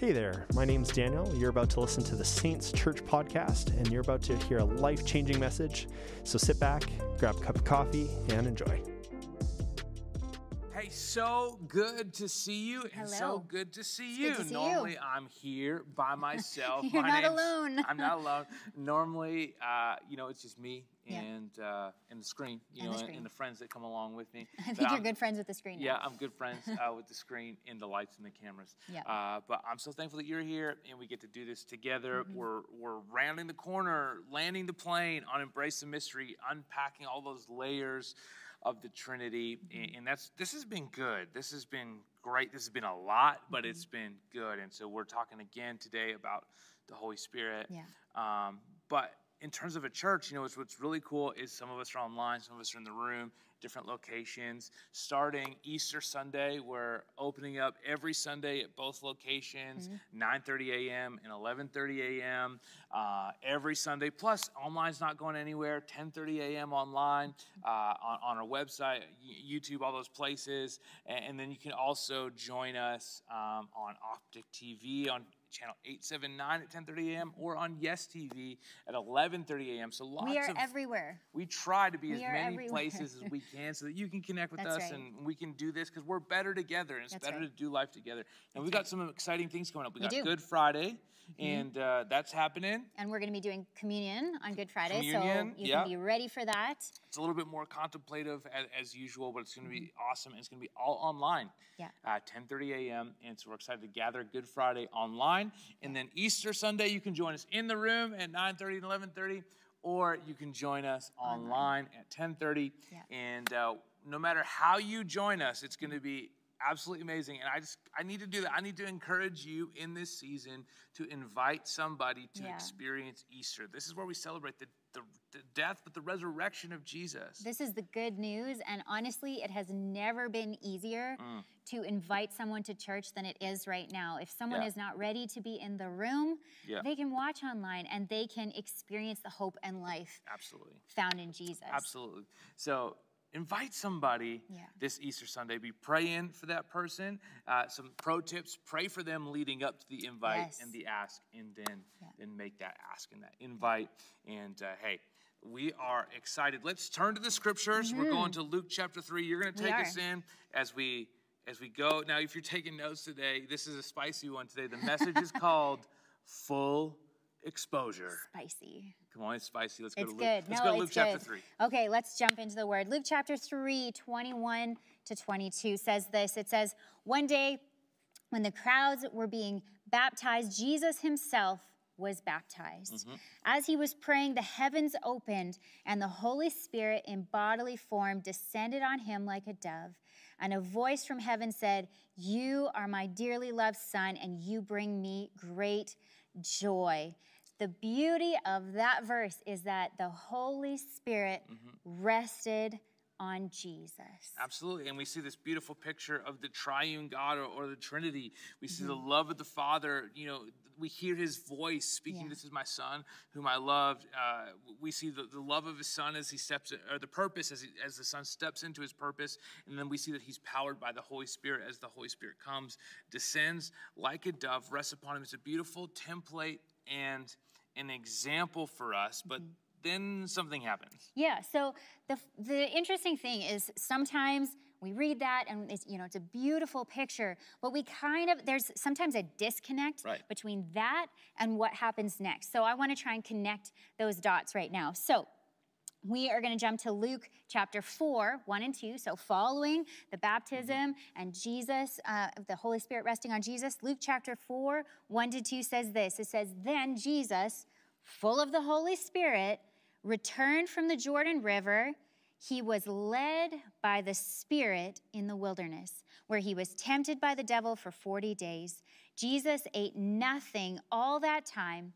Hey there, my name's Daniel. You're about to listen to the Saints Church podcast, and you're about to hear a life changing message. So sit back, grab a cup of coffee, and enjoy. So good to see you, and so good to see It's you. to see you. Normally, I'm here by myself. You're My not alone. I'm not alone. Normally, uh, you know, it's just me Yeah. and uh, and the screen, you And know, the and, the friends that come along with me. I But think you're I'm- good friends with the screen. now. Yeah, I'm good friends uh, with the screen and the lights and the cameras. Yeah. Uh, but I'm so thankful that you're here and we get to do this together. Mm-hmm. We're we're rounding the corner, landing the plane on Embrace the Mystery, unpacking all those layers of the Trinity, Mm-hmm. and, and that's this has been good. This has been great. This has been a lot, but Mm-hmm. it's been good. And so we're talking again today about the Holy Spirit. Yeah. Um, but in terms of a church, you know, it's, what's really cool is some of us are online, some of us are in the room, different locations. Starting Easter Sunday, we're opening up every Sunday at both locations, 9:30 a.m. and 11:30 a.m. Uh, every Sunday. Plus, online's not going anywhere. 10:30 a.m. online uh, on, on our website, YouTube, all those places, and, and then you can also join us um, on Optik TV on channel 879 at 10:30 a.m. or on Yes TV at 11:30 a.m. So lots We are of everywhere. we try to be We as many everywhere. places as we can so that you can connect with That's us right. and we can do this because we're better together and it's That's better right. to do life together. And we've got some exciting things coming up. We We got do. Good Friday, and uh, that's happening. And we're going to be doing communion on Good Friday. Communion, so you yeah. can be ready for that. It's a little bit more contemplative as, as usual, but it's going to be awesome. It's going to be all online. Yeah. At 10:30 a.m. And so we're excited to gather Good Friday online, and then Easter Sunday you can join us in the room at 9:30 and 11:30, or you can join us online, at 10:30. Yeah. And uh, no matter how you join us, it's going to be absolutely amazing. And I just I need to do that. I need to encourage you in this season to invite somebody to Yeah. experience Easter. This is where we celebrate the, the, the death, but the resurrection of Jesus. This is the good news. And honestly, it has never been easier Mm. to invite someone to church than it is right now. If someone Yeah. is not ready to be in the room, Yeah. they can watch online and they can experience the hope and life Absolutely. found in Jesus. Absolutely. So invite somebody Yeah. this Easter Sunday. Be praying for that person. Uh, some pro tips: pray for them leading up to the invite Yes. and the ask, and then Yeah. then make that ask and that invite. And uh, hey. We are excited. Let's turn to the scriptures. We're going to Luke chapter 3. You're going to Mm-hmm. Take us in as we as we go. Now, if you're taking notes today, this is a spicy one today. The message is called Full Exposure. Spicy. Come on, it's spicy. Let's go It's to Luke. good. Let's no, go to Luke it's chapter good. 3. Okay, let's jump into the word. Luke chapter 3, 21 to 22 says this It says, One day when the crowds were being baptized, Jesus himself was baptized. Mm-hmm. As he was praying, the heavens opened, and the Holy Spirit in bodily form descended on him like a dove. And a voice from heaven said, You are my dearly loved Son, and you bring me great joy. The beauty of that verse is that the Holy Spirit rested on Jesus. Absolutely. And we see this beautiful picture of the triune God or, or the Trinity. We see the Mm-hmm. love of the Father. You know, we hear his voice speaking, Yeah. This is my son whom I loved. Uh, we see the, the love of his son as he steps, or the purpose as, he, as the son steps into his purpose. And then we see that he's powered by the Holy Spirit as the Holy Spirit comes, descends like a dove, rests upon him. It's a beautiful template and an example for us. But Mm-hmm. then something happens. Yeah. So the the interesting thing is sometimes we read that and it's you know it's a beautiful picture, but we kind of there's sometimes a disconnect Right. between that and what happens next. So I want to try and connect those dots right now. So we are going to jump to Luke chapter 4, 1 and 2. So, following the baptism and Jesus, uh, the Holy Spirit resting on Jesus, Luke chapter 4, 1 to 2 says this It says, Then Jesus, full of the Holy Spirit, returned from the Jordan River. He was led by the Spirit in the wilderness, where he was tempted by the devil for 40 days. Jesus ate nothing all that time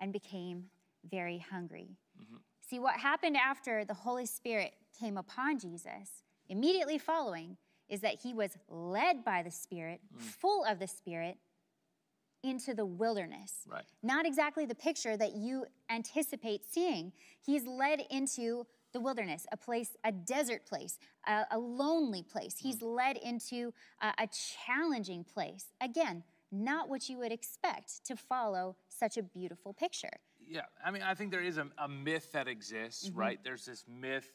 and became very hungry. Mm-hmm. See, what happened after the Holy Spirit came upon Jesus, immediately following, is that he was led by the Spirit, mm. full of the Spirit, into the wilderness. Right. Not exactly the picture that you anticipate seeing. He's led into the wilderness, a place, a desert place, a, a lonely place. He's led into a, a challenging place. Again, not what you would expect to follow such a beautiful picture. Yeah, I mean, I think there is a, a myth that exists, Mm-hmm. right? There's this myth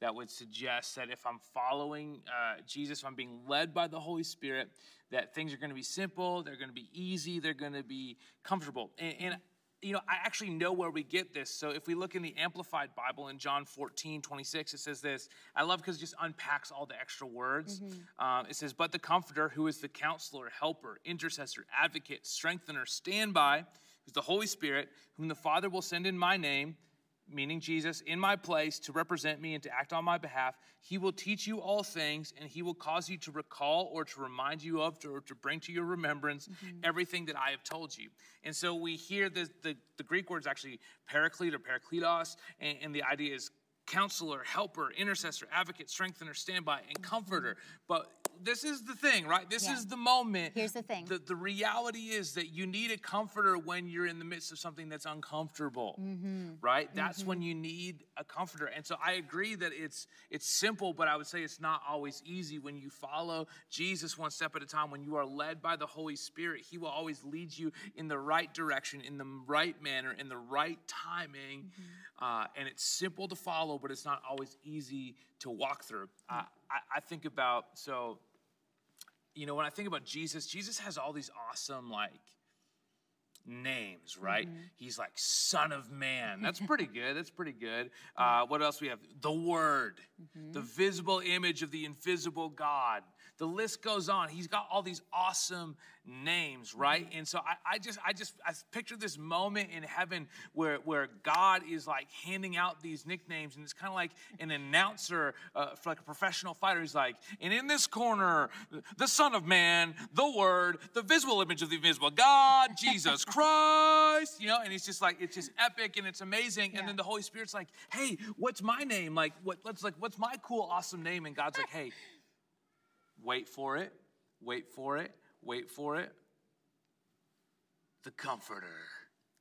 that would suggest that if I'm following uh, Jesus, if I'm being led by the Holy Spirit, that things are going to be simple, they're going to be easy, they're going to be comfortable. And, and you know, I actually know where we get this. So if we look in the Amplified Bible in John 14, 26, it says this. I love because it just unpacks all the extra words. Um, it says, But the Comforter, who is the counselor, helper, intercessor, advocate, strengthener, standby, who's the Holy Spirit, whom the Father will send in my name, meaning Jesus, in my place to represent me and to act on my behalf. He will teach you all things, and he will cause you to recall or to remind you of or to bring to your remembrance mm-hmm. everything that I have told you. And so we hear the, the, the Greek word is actually paraclete or parakletos, and, and the idea is counselor, helper, intercessor, advocate, strengthener, standby, and comforter. But this is the thing, right? This Yeah. is the moment. Here's the thing. The, the reality is that you need a comforter when you're in the midst of something that's uncomfortable, Mm-hmm. right? That's when you need a comforter. And so I agree that it's it's simple, but I would say it's not always easy when you follow Jesus one step at a time. When you are led by the Holy Spirit, He will always lead you in the right direction, in the right manner, in the right timing. Mm-hmm. Uh, and it's simple to follow, but it's not always easy to walk through. I, I, I think about so you know, when I think about Jesus, Jesus has all these awesome, like, names, right? He's like Son of Man. That's pretty good. That's pretty good. Uh, what else we have? The Word, the visible image of the invisible God. The list goes on. He's got all these awesome names, right? And so I, I just, I just, I picture this moment in heaven where, where God is like handing out these nicknames, and it's kind of like an announcer uh, for like a professional fighter. He's like, and in this corner, the Son of Man, the Word, the visible image of the invisible God, Jesus Christ, you know, and it's just like it's just epic and it's amazing. And then the Holy Spirit's like, hey, what's my name? Like, what? Let's like, what's my cool, awesome name? And God's like, hey, wait for it, wait for it, wait for it. The Comforter.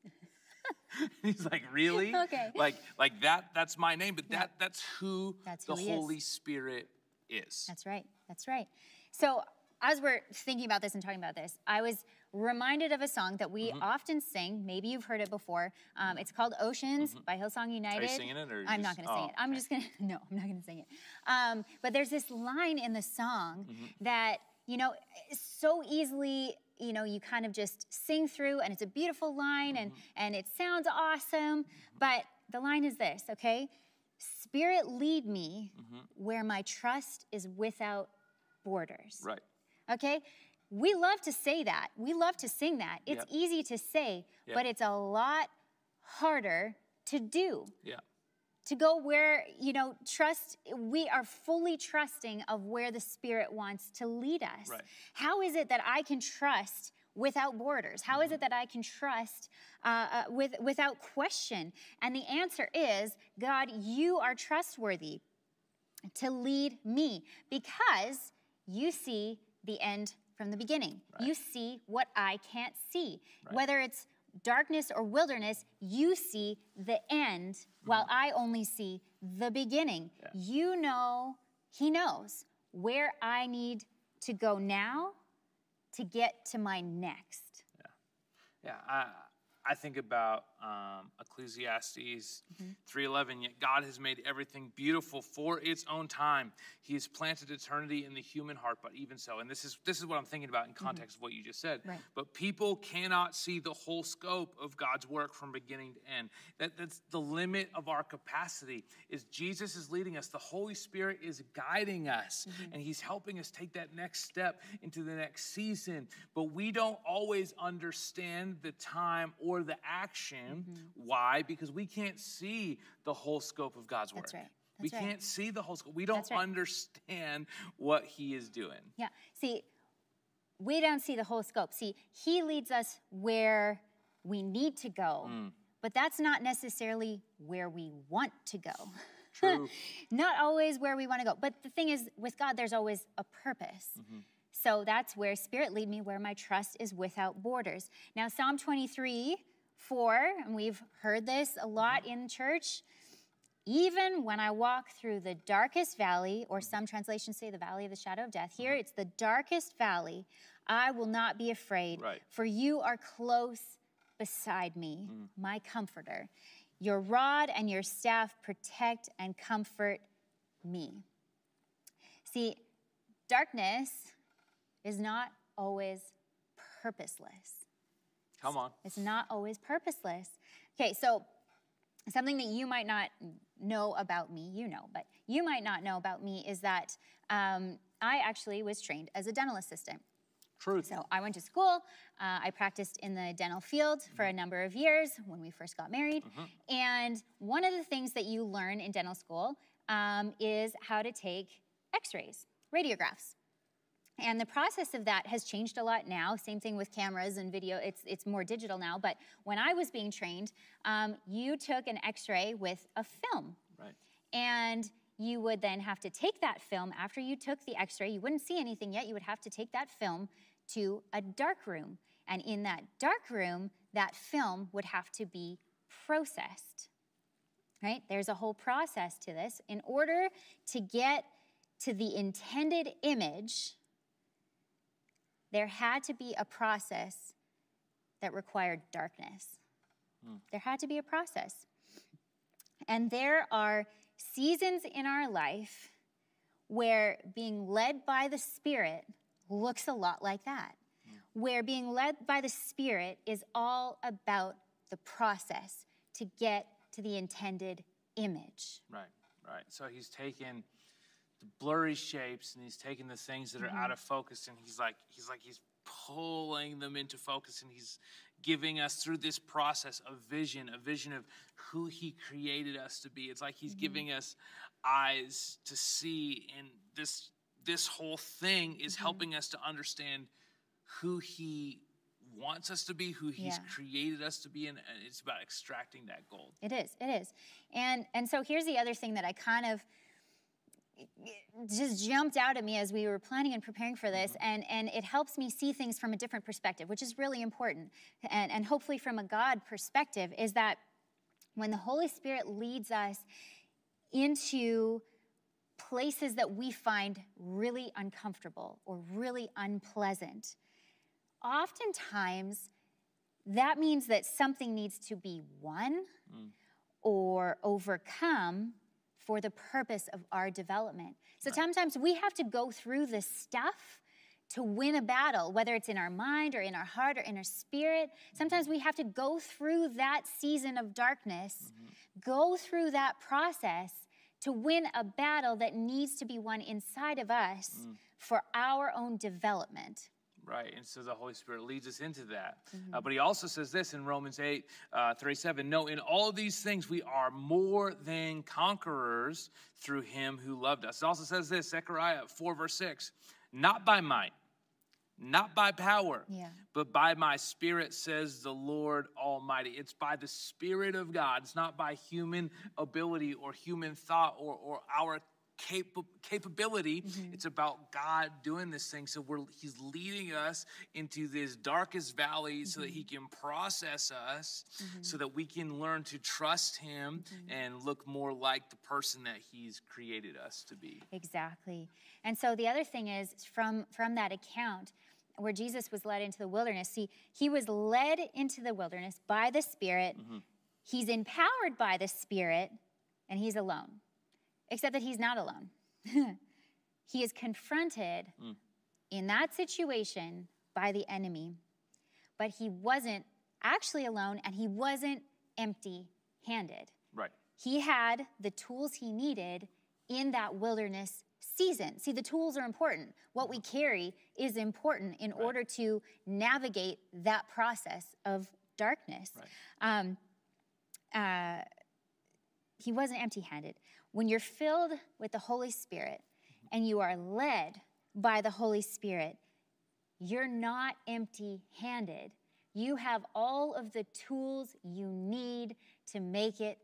He's like, really? Okay. Like, like that? That's my name, but that that's who That's the who he is. Holy Spirit is. That's right. That's right. So, as we're thinking about this and talking about this, I was reminded of a song that we Mm-hmm. often sing. Maybe you've heard it before. Um, it's called Oceans by Hillsong United. Are you singing it, or you I'm not going to sing oh, it. I'm okay. just going to, no, I'm not going to sing it. Um, but there's this line in the song Mm-hmm. that, you know, so easily, you know, you kind of just sing through and it's a beautiful line and, Mm-hmm. and it sounds awesome. But the line is this, okay? Spirit, lead me Mm-hmm. where my trust is without borders. Right. Okay? We love to say that. We love to sing that. It's Yep. easy to say, Yep. but it's a lot harder to do. Yeah. To go where, you know, trust, we are fully trusting of where the Spirit wants to lead us. Right. How is it that I can trust without borders? How Mm-hmm. is it that I can trust uh, uh, with, without question? And the answer is God, you are trustworthy to lead me because you see the end from the beginning. You see what I can't see. Whether it's darkness or wilderness, you see the end mm-hmm. while I only see the beginning. You know, He knows where I need to go now to get to my next. Yeah, I, I think about um, Ecclesiastes mm-hmm. 3:11. Yet God has made everything beautiful for its own time. He has planted eternity in the human heart, but even so, and this is this is what I'm thinking about in mm-hmm. context of what you just said. Right. But people cannot see the whole scope of God's work from beginning to end. That, that's the limit of our capacity. Is Jesus is leading us. The Holy Spirit is guiding us, mm-hmm. and He's helping us take that next step into the next season. But we don't always understand the time or the action. Mm-hmm. Why? Because we can't see the whole scope of God's work. That's right. we right. can't see the whole scope. We don't right. understand what He is doing. Yeah. See, we don't see the whole scope. See, he leads us where we need to go, mm. but that's not necessarily where we want to go. True. not always where we want to go. But the thing is, with God, there's always a purpose. Mm-hmm. So that's where Spirit lead me, where my trust is without borders. Now, Psalm 23, 4, and we've heard this a lot mm-hmm. in church. Even when I walk through the darkest valley, or some translations say the valley of the shadow of death, here mm-hmm. it's the darkest valley, I will not be afraid, Right. for you are close beside me, mm. my comforter. Your rod and your staff protect and comfort me. See, darkness is not always purposeless. Come on. It's not always purposeless. Okay, so something that you might not know about me, you know, but you might not know about me is that um, I actually was trained as a dental assistant. Truth. So I went to school. Uh, I practiced in the dental field for a number of years when we first got married. And one of the things that you learn in dental school um, is how to take x rays, radiographs. And the process of that has changed a lot now. Same thing with cameras and video, it's, it's more digital now. But when I was being trained, um, you took an x ray with a film. Right. And you would then have to take that film after you took the x ray. You wouldn't see anything yet. You would have to take that film to a dark room. And in that dark room, that film would have to be processed. Right? There's a whole process to this. In order to get to the intended image, there had to be a process that required darkness. Hmm. There had to be a process. And there are seasons in our life where being led by the Spirit looks a lot like that. Hmm. Where being led by the Spirit is all about the process to get to the intended image. Right, right. So he's taken the blurry shapes and he's taking the things that are Mm-hmm. out of focus and he's like he's like he's pulling them into focus and he's giving us through this process a vision, a vision of who he created us to be. It's like he's Mm-hmm. giving us eyes to see and this this whole thing is Mm-hmm. helping us to understand who he wants us to be, who he's Yeah. created us to be, and and it's about extracting that gold. It is. It is. And and so here's the other thing that I kind of just jumped out at me as we were planning and preparing for this mm-hmm. and and it helps me see things from a different perspective which is really important. And and hopefully from a god perspective is that when the holy spirit leads us into places that we find really uncomfortable or really unpleasant oftentimes that means that something needs to be won mm. or overcome for the purpose of our development. So sometimes we have to go through this stuff to win a battle, whether it's in our mind or in our heart or in our spirit. Mm-hmm. Sometimes we have to go through that season of darkness, mm-hmm. go through that process to win a battle that needs to be won inside of us mm. for our own development. Right, and so the Holy Spirit leads us into that. Mm-hmm. Uh, but he also says this in Romans 8 uh, 37 No, in all these things we are more than conquerors through him who loved us. It also says this, Zechariah 4, verse 6 Not by might, not by power, Yeah. but by my spirit, says the Lord Almighty. It's by the Spirit of God. It's not by human ability or human thought or, or our capa- capability. Mm-hmm. It's about God doing this thing. So we're He's leading us into this darkest valley so that He mm-hmm. can process us, so mm-hmm. that we can learn to trust Him and look more like the person that He's created us to be. Exactly. And so the other thing is from from that account where Jesus was led into the wilderness. See, he was led into the wilderness by the Spirit. He's empowered by the Spirit and he's alone. Except that he's not alone. he is confronted in that situation by the enemy. But he wasn't actually alone and he wasn't empty-handed Right. he had the tools he needed in that wilderness season. See, the tools are important. What we carry is important in order to navigate that process of darkness. Um, uh, he wasn't empty handed. When you're filled with the Holy Spirit and you are led by the Holy Spirit, you're not empty handed. You have all of the tools you need to make it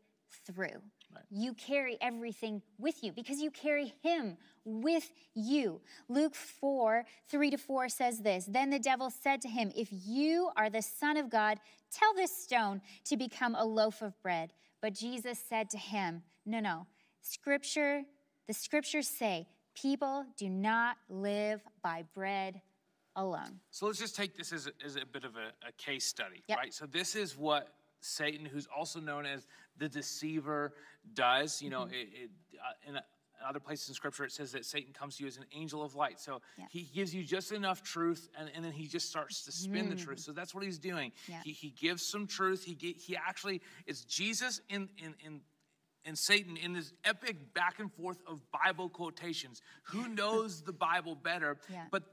through. You carry everything with you because you carry Him with you. Luke 4 3 to 4 says this Then the devil said to him, If you are the Son of God, tell this stone to become a loaf of bread. But Jesus said to him, No, no. Scripture, the scriptures say, people do not live by bread alone. So let's just take this as a, as a bit of a, a case study, Yep. right? So this is what Satan, who's also known as the deceiver, does. You know, Mm-hmm. it, it, uh, in a, other places in Scripture, it says that Satan comes to you as an angel of light. So Yeah. he gives you just enough truth, and, and then he just starts to spin the truth. So that's what he's doing. Mm. Yeah. He, he gives some truth. He he actually it's Jesus in in in and Satan in this epic back and forth of Bible quotations. Who knows the Bible better? Yeah. But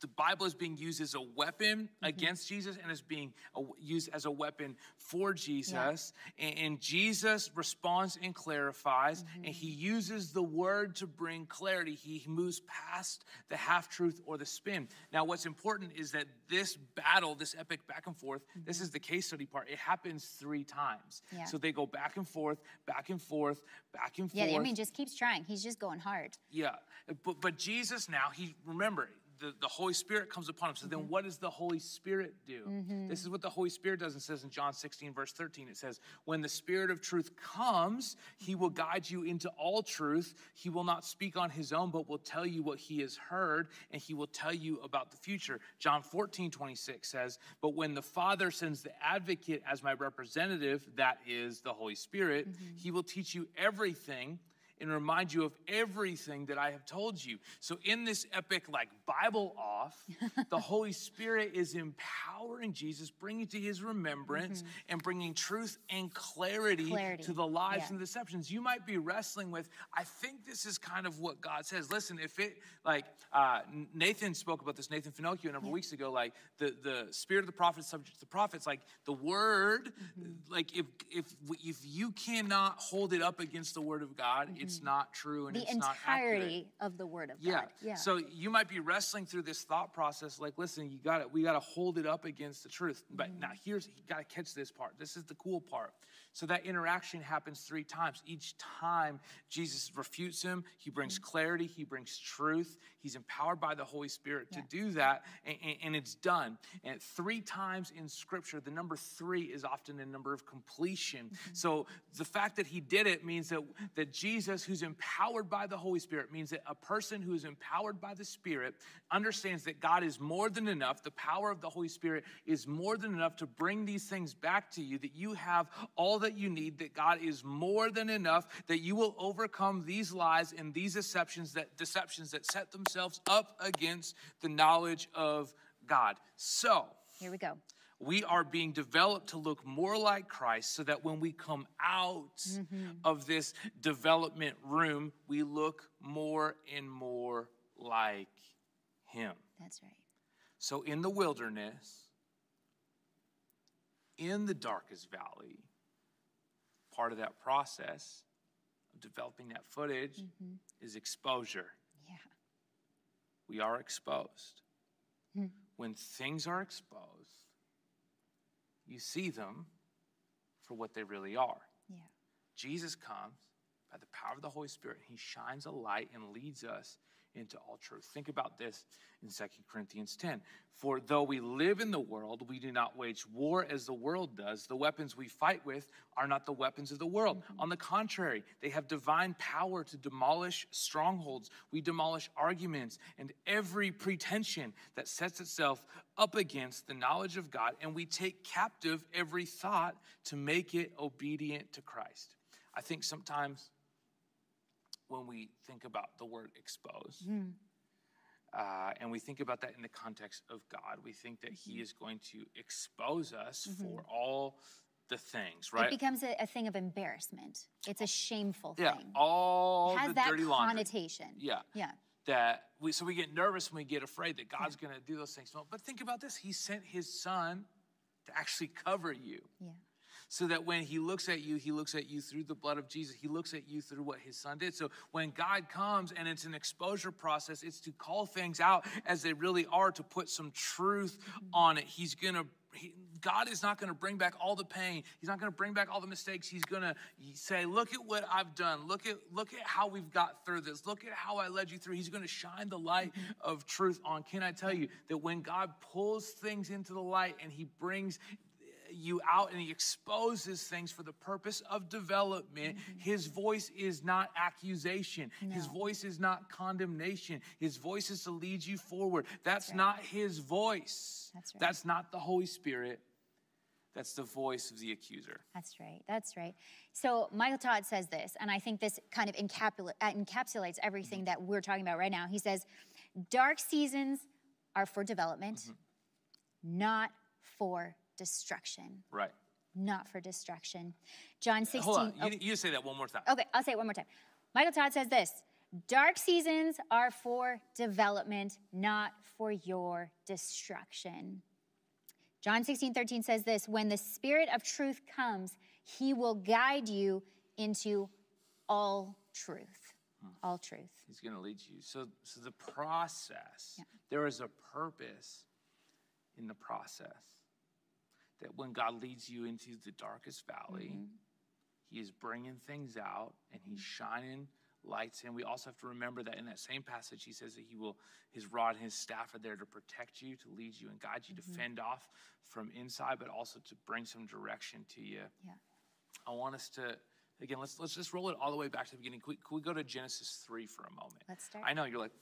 the Bible is being used as a weapon mm-hmm. against Jesus and is being a- used as a weapon for Jesus. And, and Jesus responds and clarifies, mm-hmm. and he uses the word to bring clarity. He moves past the half truth or the spin. Now, what's important is that this battle, this epic back and forth, mm-hmm. this is the case study part. It happens three times. Yeah. So they go back and forth, back and forth, back and Yeah, forth. Yeah, I mean, just keeps trying. He's just going hard. Yeah, but but Jesus now he remember the, the Holy Spirit comes upon him. So then, mm-hmm. what does the Holy Spirit do? Mm-hmm. This is what the Holy Spirit does. It says in John 16, verse 13, it says, When the Spirit of truth comes, he will guide you into all truth. He will not speak on his own, but will tell you what he has heard, and he will tell you about the future. John 14, 26 says, But when the Father sends the advocate as my representative, that is the Holy Spirit, mm-hmm. he will teach you everything and remind you of everything that I have told you. So, in this epic, like Bible off, the Holy Spirit is empowering Jesus, bringing to his remembrance and bringing truth and clarity, Mm-hmm. Clarity, to the lies yeah. and deceptions you might be wrestling with. I think this is kind of what God says. Listen, if it, like uh, Nathan spoke about this, Nathan Finochio, a number of weeks ago, like the, the spirit of the prophet subject to the prophets, like the word, Mm-hmm. like if, if, if you cannot hold it up against the word of God, it's not true and. The it's not accurate. entirety of the Word of Yeah. God. Yeah. So you might be wrestling through this thought process, like, listen, you got to We got to hold it up against the truth. But Mm-hmm. now here's you got to catch this part. This is the cool part. So that interaction happens three times. Each time Jesus refutes him, he brings Mm-hmm. clarity, he brings truth. He's empowered by the Holy Spirit to Yeah. do that, and, and- and it's done. And three times in Scripture, the number three is often a number of completion. Mm-hmm. So the fact that he did it means that that Jesus, who's empowered by the Holy Spirit, means that a person who is empowered by the Spirit understands that God is more than enough. The power of the Holy Spirit is more than enough to bring these things back to you. That you have all that you need. That God is more than enough. That you will overcome these lies and these deceptions that deceptions that set themselves up against the knowledge of God. So. Here we go. We are being developed to look more like Christ so that when we come out mm-hmm. of this development room, we look more and more like Him. That's right. So in the wilderness, in the darkest valley, part of that process of developing that footage mm-hmm. is exposure. Yeah. We are exposed. Hmm. When things are exposed, you see them for what they really are. Yeah. Jesus comes by the power of the Holy Spirit. He shines a light and leads us into all truth. Think about this in 2 Corinthians 10. For though we live in the world, we do not wage war as the world does. The weapons we fight with are not the weapons of the world. Mm-hmm. On the contrary, they have divine power to demolish strongholds. We demolish arguments and every pretension that sets itself up against the knowledge of God, and we take captive every thought to make it obedient to Christ. I think sometimes when we think about the word expose, hmm. uh, and we think about that in the context of God, we think that He mm-hmm. is going to expose us mm-hmm. for all the things, right? It becomes a, a thing of embarrassment. It's a oh, shameful yeah, thing. all it has the that dirty laundry. connotation. Yeah. Yeah. that we so we get nervous when we get afraid that God's going to do those things. Well, But think about this: He sent His Son to actually cover you, Yeah. So that when He looks at you, He looks at you through the blood of Jesus. He looks at you through what His Son did. So when God comes and it's an exposure process, it's to call things out as they really are, to put some truth on it. He's going to. He, God is not going to bring back all the pain. He's not going to bring back all the mistakes. He's going to say, "Look at what I've done. Look at look at how we've got through this. Look at how I led you through." He's going to shine the light of truth on. Can I tell you that when God pulls things into the light and he brings you out and he exposes things for the purpose of development. Mm-hmm. His voice is not accusation. His voice is not condemnation. His voice is to lead you forward. That's right. not his voice. That's right. That's not the Holy Spirit. That's the voice of the accuser. That's right. That's right. So Michael Todd says this, and I think this kind of uh, encapsulates everything mm-hmm. that we're talking about right now. He says, "Dark seasons are for development, mm-hmm. not for destruction. Right. Not for destruction." John 16. Hold on. oh, You, you say that one more time. okay, I'll say it one more time. Michael Todd says this. Dark seasons are for development, not for your destruction. John 16, 13 says this When the Spirit of truth comes, he will guide you into all truth. Hmm. All truth. He's going to lead you. So, so the process, Yeah. there is a purpose in the process. That when God leads you into the darkest valley, Mm-hmm. He is bringing things out and He's shining lights in. We also have to remember that in that same passage, He says that He will, His rod and His staff are there to protect you, to lead you and guide you, Mm-hmm. to fend off from inside, but also to bring some direction to you. Yeah. I want us to again. Let's let's just roll it all the way back to the beginning. Can we, can we go to Genesis three for a moment? Let's start. I know you're like,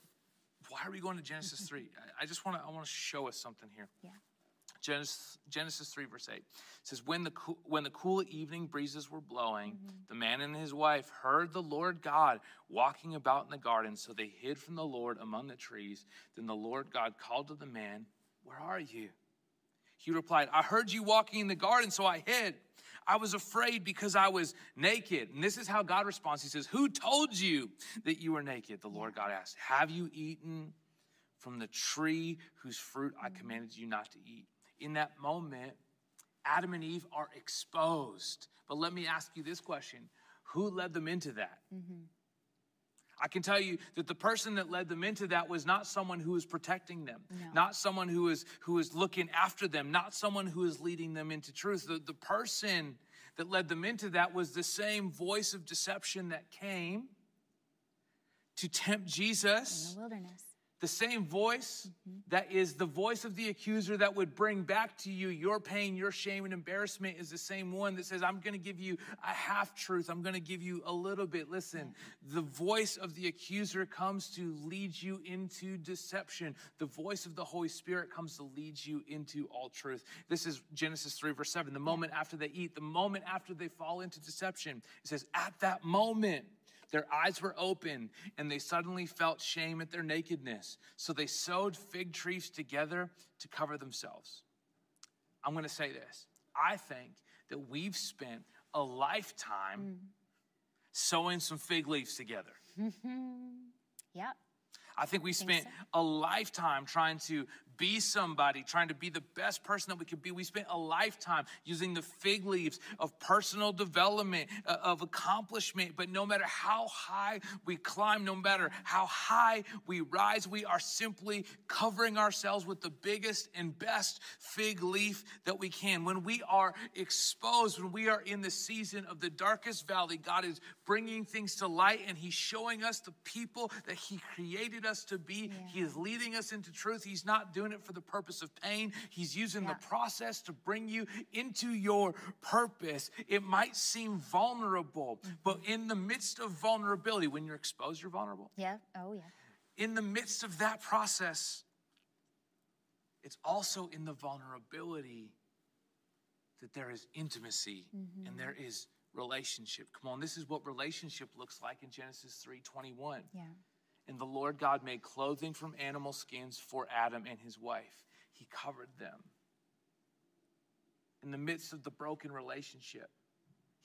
why are we going to Genesis three? I, I just want to I want to show us something here. Yeah. Genesis Genesis three verse eight says when the coo- when the cool evening breezes were blowing, Mm-hmm. the man and his wife heard the Lord God walking about in the garden. So they hid from the Lord among the trees. Then the Lord God called to the man, "Where are you?" He replied, I heard you walking in the garden, so I hid. I was afraid because I was naked. And this is how God responds. He says, Who told you that you were naked? The Lord God asked, Have you eaten from the tree whose fruit I commanded you not to eat? In that moment, Adam and Eve are exposed. But let me ask you this question Who led them into that? Mm-hmm. I can tell you that the person that led them into that was not someone who was protecting them, No. not someone who is who is looking after them, not someone who is leading them into truth. The, the person that led them into that was the same voice of deception that came to tempt Jesus In the wilderness. The same voice mm-hmm. that is the voice of the accuser that would bring back to you your pain, your shame, and embarrassment is the same one that says, I'm going to give you a half truth. I'm going to give you a little bit. Listen, the voice of the accuser comes to lead you into deception. The voice of the Holy Spirit comes to lead you into all truth. This is Genesis 3, verse 7. The moment after they eat, the moment after they fall into deception, it says, At that moment, their eyes were open and they suddenly felt shame at their nakedness. So they sewed fig trees together to cover themselves. I'm going to say this I think that we've spent a lifetime mm. sewing some fig leaves together. Mm-hmm. Yep. I think we spent so. a lifetime trying to be somebody, trying to be the best person that we could be. We spent a lifetime using the fig leaves of personal development, uh, of accomplishment. But no matter how high we climb, no matter how high we rise, we are simply covering ourselves with the biggest and best fig leaf that we can. When we are exposed, when we are in the season of the darkest valley, God is bringing things to light and He's showing us the people that He created us to be. He is leading us into truth. He's not doing it for the purpose of pain, He's using Yeah. the process to bring you into your purpose. It might seem vulnerable, mm-hmm. but in the midst of vulnerability, when you're exposed, you're vulnerable Yeah. Oh, yeah. in the midst of that process, it's also in the vulnerability that there is intimacy and mm-hmm. there is relationship. Come on, this is what relationship looks like in Genesis 3:21. Yeah. And the Lord God made clothing from animal skins for Adam and his wife. He covered them. In the midst of the broken relationship,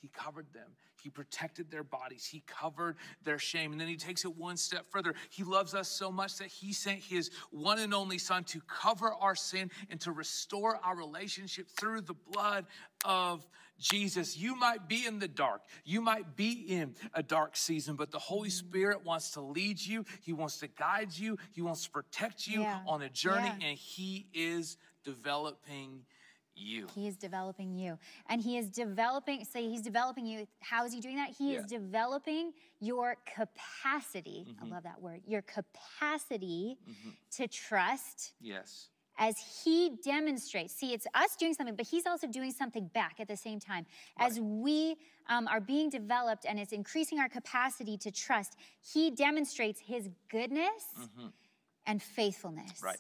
he covered them. He protected their bodies. He covered their shame. And then he takes it one step further. He loves us so much that he sent his one and only son to cover our sin and to restore our relationship through the blood of Jesus. You might be in the dark. You might be in a dark season, but the Holy Spirit wants to lead you. He wants to guide you. He wants to protect you Yeah. on a journey, Yeah. and he is developing you. He is developing you. And he is developing, say he's developing you. How is he doing that? He is developing your capacity. I Mhm. love that word. Your capacity Mhm. to trust Yes. as He demonstrates. See, it's us doing something, but He's also doing something back at the same time. As we um, are being developed and it's increasing our capacity to trust, He demonstrates His goodness and faithfulness. Mm-hmm. Right.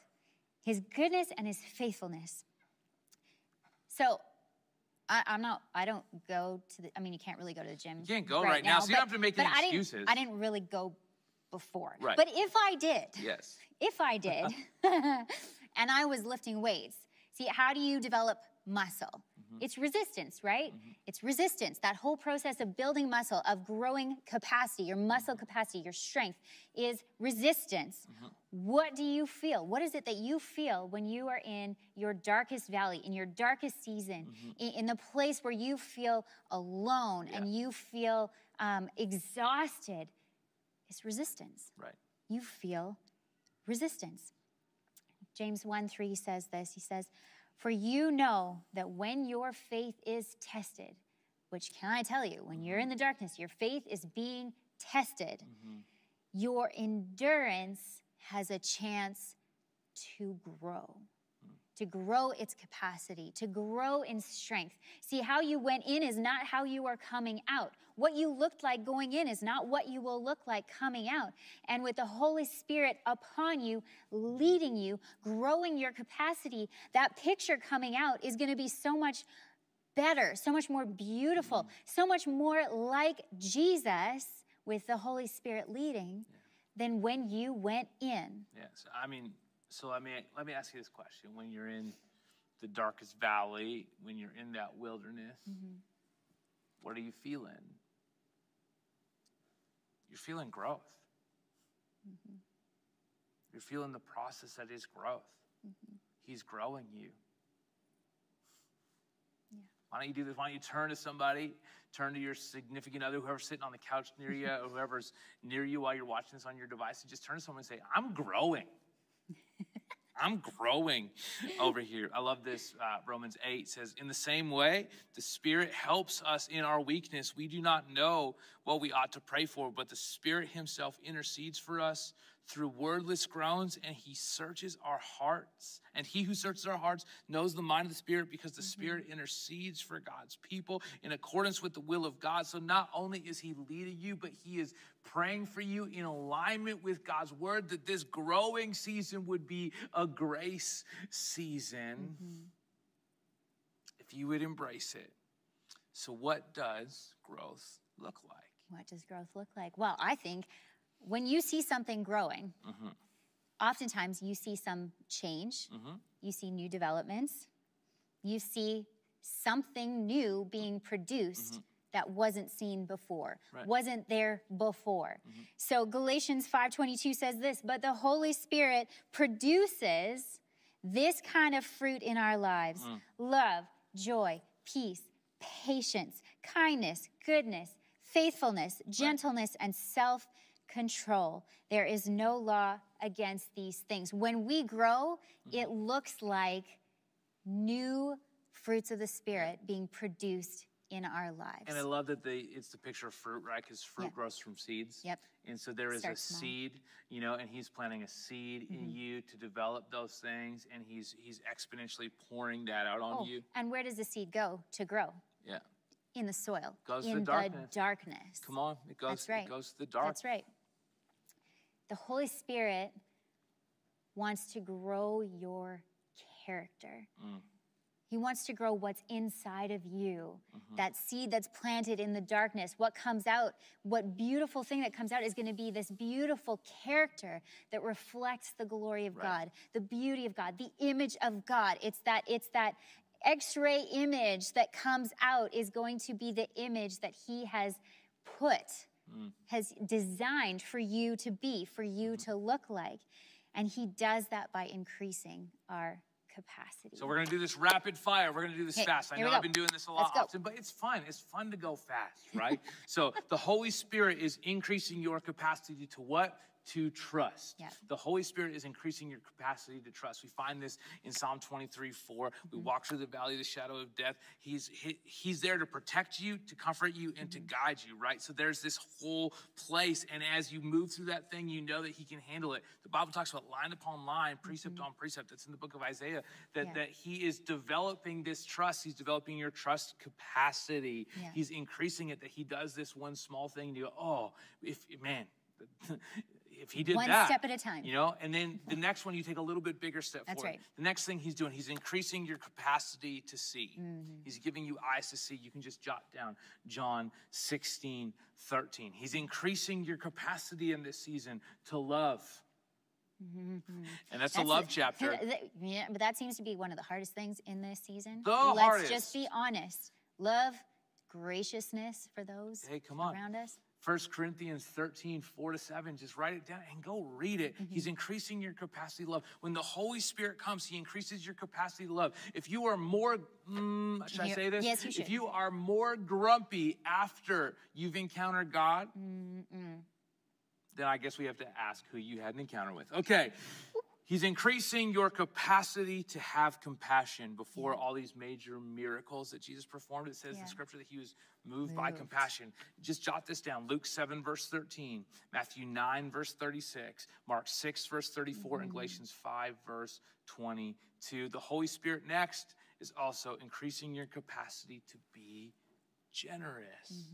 His goodness and His faithfulness. So, I, I'm not. I don't go to the. I mean, you can't really go to the gym. You can't go right now, so you don't have to make but any I didn't- excuses. I didn't really go before. Right. But if I did, Yes. if I did, and I was lifting weights, see, how do you develop muscle? Mm-hmm. It's resistance, right? It's resistance. That whole process of building muscle, of growing capacity, your muscle Mm-hmm. capacity, your strength is resistance. What do you feel? What is it that you feel when you are in your darkest valley, in your darkest season, Mm-hmm. in, in the place where you feel alone and you feel um, exhausted? It's resistance Right. you feel resistance. James 1 3 says this He says, For you know that when your faith is tested, which can I tell you, when you're in the mm-hmm. darkness, your faith is being tested, mm-hmm. your endurance has a chance to grow. To grow its capacity, to grow in strength. See, how you went in is not how you are coming out. What you looked like going in is not what you will look like coming out. And with the Holy Spirit upon you, leading you, growing your capacity, that picture coming out is going to be so much better, so much more beautiful, mm-hmm. so much more like Jesus with the Holy Spirit leading than when you went in. Yes. I mean, so let me let me ask you this question: When you're in the darkest valley, when you're in that wilderness, mm-hmm. what are you feeling? You're feeling growth. Mm-hmm. You're feeling the process that is growth. Mm-hmm. He's growing you. Why don't you do this? Why don't you turn to somebody, turn to your significant other, whoever's sitting on the couch near you, or whoever's near you while you're watching this on your device, and just turn to someone and say, I'm growing. I'm growing over here. I love this. Uh, Romans 8 says, In the same way, the Spirit helps us in our weakness. We do not know what we ought to pray for, but the Spirit Himself intercedes for us through wordless groans, and He searches our hearts. And He who searches our hearts knows the mind of the Spirit because the mm-hmm. Spirit intercedes for God's people in accordance with the will of God. So not only is He leading you, but He is praying for you in alignment with God's word that this growing season would be a grace season mm-hmm. if you would embrace it. So, what does growth look like? What does growth look like? Well, I think when you see something growing, Mm-hmm. oftentimes you see some change, you see new developments, you see something new being produced that wasn't seen before, Mm-hmm. Right. wasn't there before. So Galatians 5:22 says this, but the Holy Spirit produces this kind of fruit in our lives: Mm. love, joy, peace, patience, kindness, goodness, faithfulness, gentleness, and self control. There is no law against these things. When we grow, it looks like new fruits of the Spirit being produced in our lives. And I love that they it's the picture of fruit, right? Because fruit Yep. grows from seeds. Yep. And so there is a small. Mm-hmm. seed, you know, and he's planting a seed in you to develop those things, and he's he's exponentially pouring that out on Oh, you. and where does the seed go to grow? Yeah. In the soil. Goes to in the darkness. darkness. Come on, it goes That's right. it goes to the dark. That's right. The Holy Spirit wants to grow your character. Mm. He wants to grow what's inside of you, Mm-hmm. that seed that's planted in the darkness. What comes out, what beautiful thing that comes out is going to be this beautiful character that reflects the glory of Right. God, the beauty of God, the image of God. It's that it's that x-ray image that comes out is going to be the image that he has put Mm. has designed for you to be, for you Mm-hmm. to look like. And he does that by increasing our capacity. So we're gonna do this rapid fire. We're gonna do this Okay, fast. I know I've been doing this a lot often, but it's fun. It's fun to go fast, right? so the Holy Spirit is increasing your capacity to what? To trust. Yep. The Holy Spirit is increasing your capacity to trust. We find this in Psalm 23 4. We mm-hmm. walk through the valley of the shadow of death. He's, he, he's there to protect you, to comfort you, and to mm-hmm. guide you, right? So there's this whole place. And as you move through that thing, you know that He can handle it. The Bible talks about line upon line, precept mm-hmm. on precept. That's in the book of Isaiah, that, Yeah. that He is developing this trust. He's developing your trust capacity. Yeah. He's increasing it, that He does this one small thing, and you go, oh, if, man, if he did One that, step at a time. you know, and then the next one you take a little bit bigger step That's forward. right. The next thing he's doing, he's increasing your capacity to see. Mm-hmm. He's giving you eyes to see. You can just jot down John 16, 13. He's increasing your capacity in this season to love. And that's, a love chapter. Yeah, but that seems to be one of the hardest things in this season. The Let's hardest. just be honest. Love, graciousness for those Hey, come on. around us. 1 Corinthians 13, 4 to 7. Just write it down and go read it. Mm-hmm. He's increasing your capacity to love. When the Holy Spirit comes, He increases your capacity to love. If you are more, mm, should I say this? yes, you If you are more grumpy after you've encountered God, then I guess we have to ask who you had an encounter with. Okay. He's increasing your capacity to have compassion before all these major miracles that Jesus performed. It says Yeah. in scripture that he was moved, by compassion. Just jot this down Luke 7, verse 13, Matthew 9, verse 36, Mark 6, verse 34, Mm-hmm. and Galatians 5, verse 22. The Holy Spirit next is also increasing your capacity to be generous.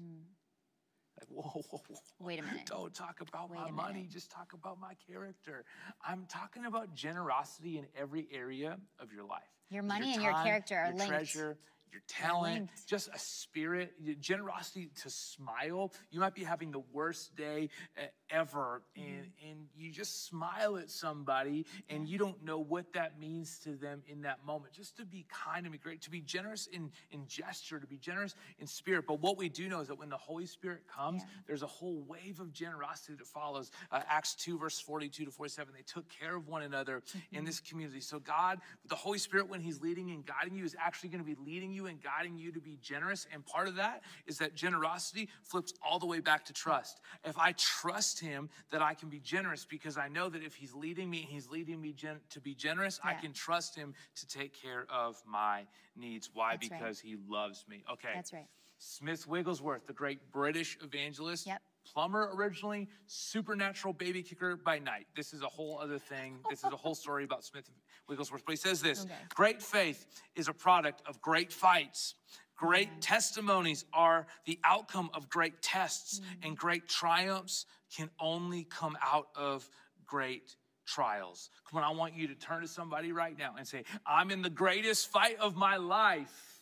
Like, whoa, whoa, whoa. Wait a minute. Don't talk about Wait my money, just talk about my character. I'm talking about generosity in every area of your life. Your money and your character are linked. your linked. treasure, your talent, just a spirit, your generosity to smile. You might be having the worst day uh, ever, and, Mm-hmm. and you just smile at somebody, and you don't know what that means to them in that moment. Just to be kind and be great, to be generous in, in gesture, to be generous in spirit. But what we do know is that when the Holy Spirit comes, Yeah. there's a whole wave of generosity that follows. Uh, Acts 2, verse 42 to 47, they took care of one another in this community. So, God, the Holy Spirit, when He's leading and guiding you, is actually going to be leading you and guiding you to be generous. And part of that is that generosity flips all the way back to trust. If I trust Him, that I can be generous because I know that if He's leading me He's leading me gen- to be generous, I can trust Him to take care of my needs. Why? That's right. because He loves me. Okay. That's right. Smith Wigglesworth, the great British evangelist. Yep. Plumber originally, supernatural baby kicker by night. This is a whole other thing. This is a whole story about Smith Wigglesworth. But he says this Okay. Great faith is a product of great fights. Great mm-hmm. testimonies are the outcome of great tests, mm-hmm. and great triumphs can only come out of great trials. Come on, I want you to turn to somebody right now and say, I'm in the greatest fight of my life,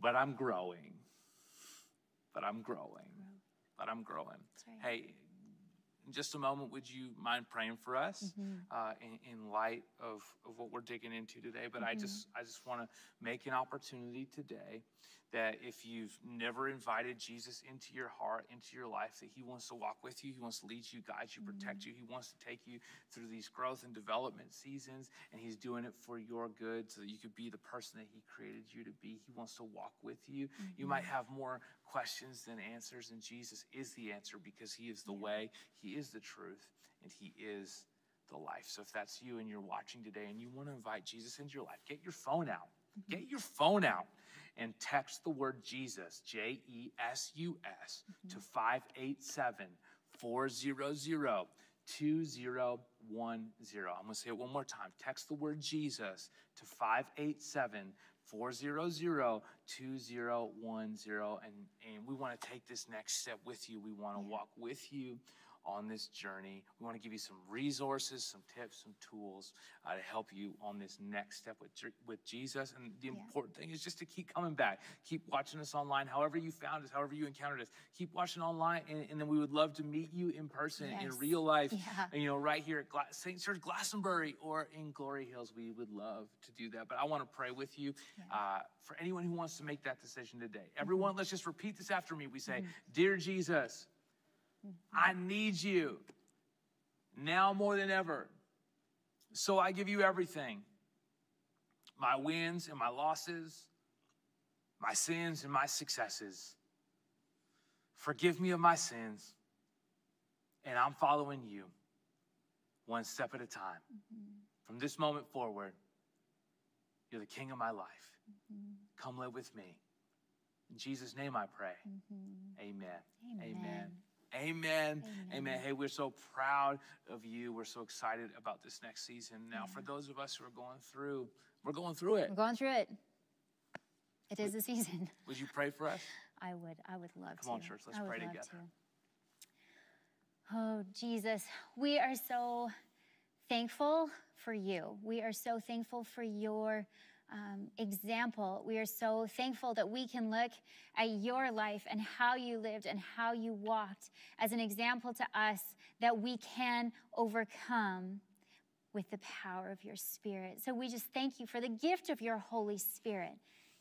but I'm growing. But I'm growing. But I'm growing. right. Hey, in just a moment, would you mind praying for us uh, in, in light of, of what we're digging into today? But I just I just want to make an opportunity today that if you've never invited Jesus into your heart, into your life, that He wants to walk with you, He wants to lead you, guide you, protect mm-hmm. you, He wants to take you through these growth and development seasons, and He's doing it for your good so that you could be the person that He created you to be. He wants to walk with you. You might mm-hmm. have more questions than answers, and Jesus is the answer because He is the way, He is the truth, and He is the life. So if that's you and you're watching today and you want to invite Jesus into your life, get your phone out. Mm-hmm. Get your phone out and text the word Jesus, J E S U S, mm-hmm. to 587 400 2010. I'm going to say it one more time. Text the word Jesus to 587 400 2010. And, and we want to take this next step with you. We want to walk with you on this journey. We want to give you some resources, some tips, some tools uh, to help you on this next step with, with Jesus. And the important thing is just to keep coming back. Keep watching us online, however you found us, however you encountered us. Keep watching online, and, and then we would love to meet you in person, in real life, Yeah. and, you know, right here at Gla- St. Church Glastonbury or in Glory Hills. We would love to do that. But I want to pray with you uh, for anyone who wants to make that decision today. Everyone, let's just repeat this after me. We say, Dear Jesus, I need you now more than ever. So I give you everything my wins and my losses, my sins and my successes. Forgive me of my sins, and I'm following you. one step at a time. Mm-hmm. From this moment forward, you're the king of my life. Mm-hmm. Come live with me. In Jesus' name I pray. Mm-hmm. Amen. Amen. Amen. Amen. Amen. Amen. Hey, we're so proud of you. We're so excited about this next season. Now, for those of us who are going through, we're going through it. We're going through it. It is a season. Would you pray for us? I would. I would love to. Come on, church, let's pray together. to. Oh, Jesus, we are so thankful for you. We are so thankful for your um, example. We are so thankful that we can look at your life and how you lived and how you walked as an example to us that we can overcome with the power of your Spirit. So we just thank you for the gift of your Holy Spirit.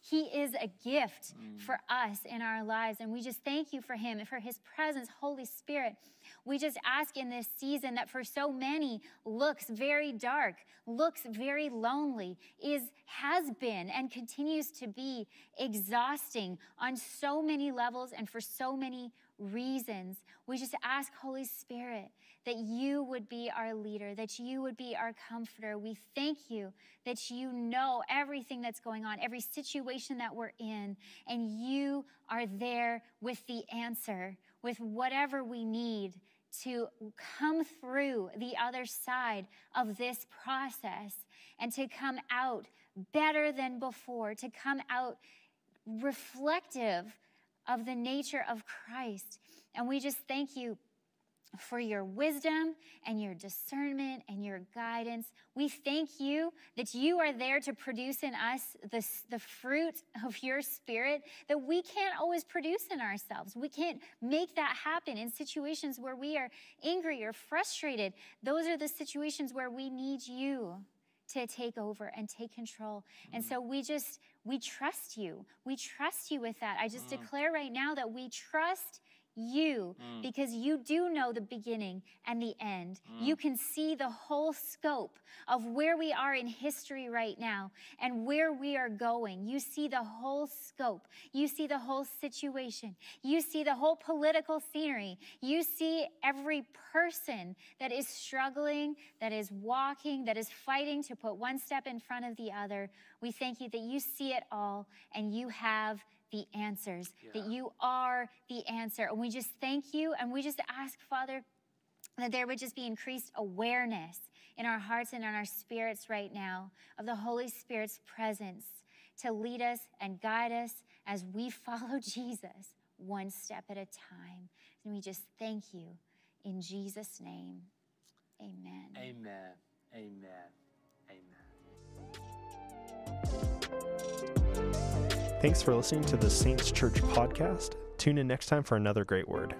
He is a gift mm. for us in our lives, and we just thank you for Him and for His presence, Holy Spirit. We just ask in this season that for so many looks very dark, looks very lonely, is has been and continues to be exhausting on so many levels and for so many reasons. We just ask, Holy Spirit, that you would be our leader, that you would be our comforter. We thank you that you know everything that's going on, every situation that we're in, and you are there with the answer, with whatever we need to come through the other side of this process and to come out better than before, to come out reflective of the nature of Christ. And we just thank you for your wisdom and your discernment and your guidance. We thank you that you are there to produce in us the, the fruit of your spirit that we can't always produce in ourselves. We can't make that happen in situations where we are angry or frustrated. Those are the situations where we need you to take over and take control. And mm. so we just, we trust you. We trust you with that. I just mm. declare right now that we trust you mm. because you do know the beginning and the end. You mm. can see the whole scope of where we are in history right now and where we are going. You see the whole scope. You see the whole situation. You see the whole political scenery. You see every person that is struggling, that is walking, that is fighting to put one step in front of the other. We thank you that you see it all and you have the answers, that you are the answer. And we just thank you and we just ask, Father, that there would just be increased awareness in our hearts and in our spirits right now of the Holy Spirit's presence to lead us and guide us as we follow Jesus one step at a time. And we just thank you in Jesus' name. Amen. Amen. Amen. Amen. Thanks for listening to the Saints Church podcast. Tune in next time for another great word.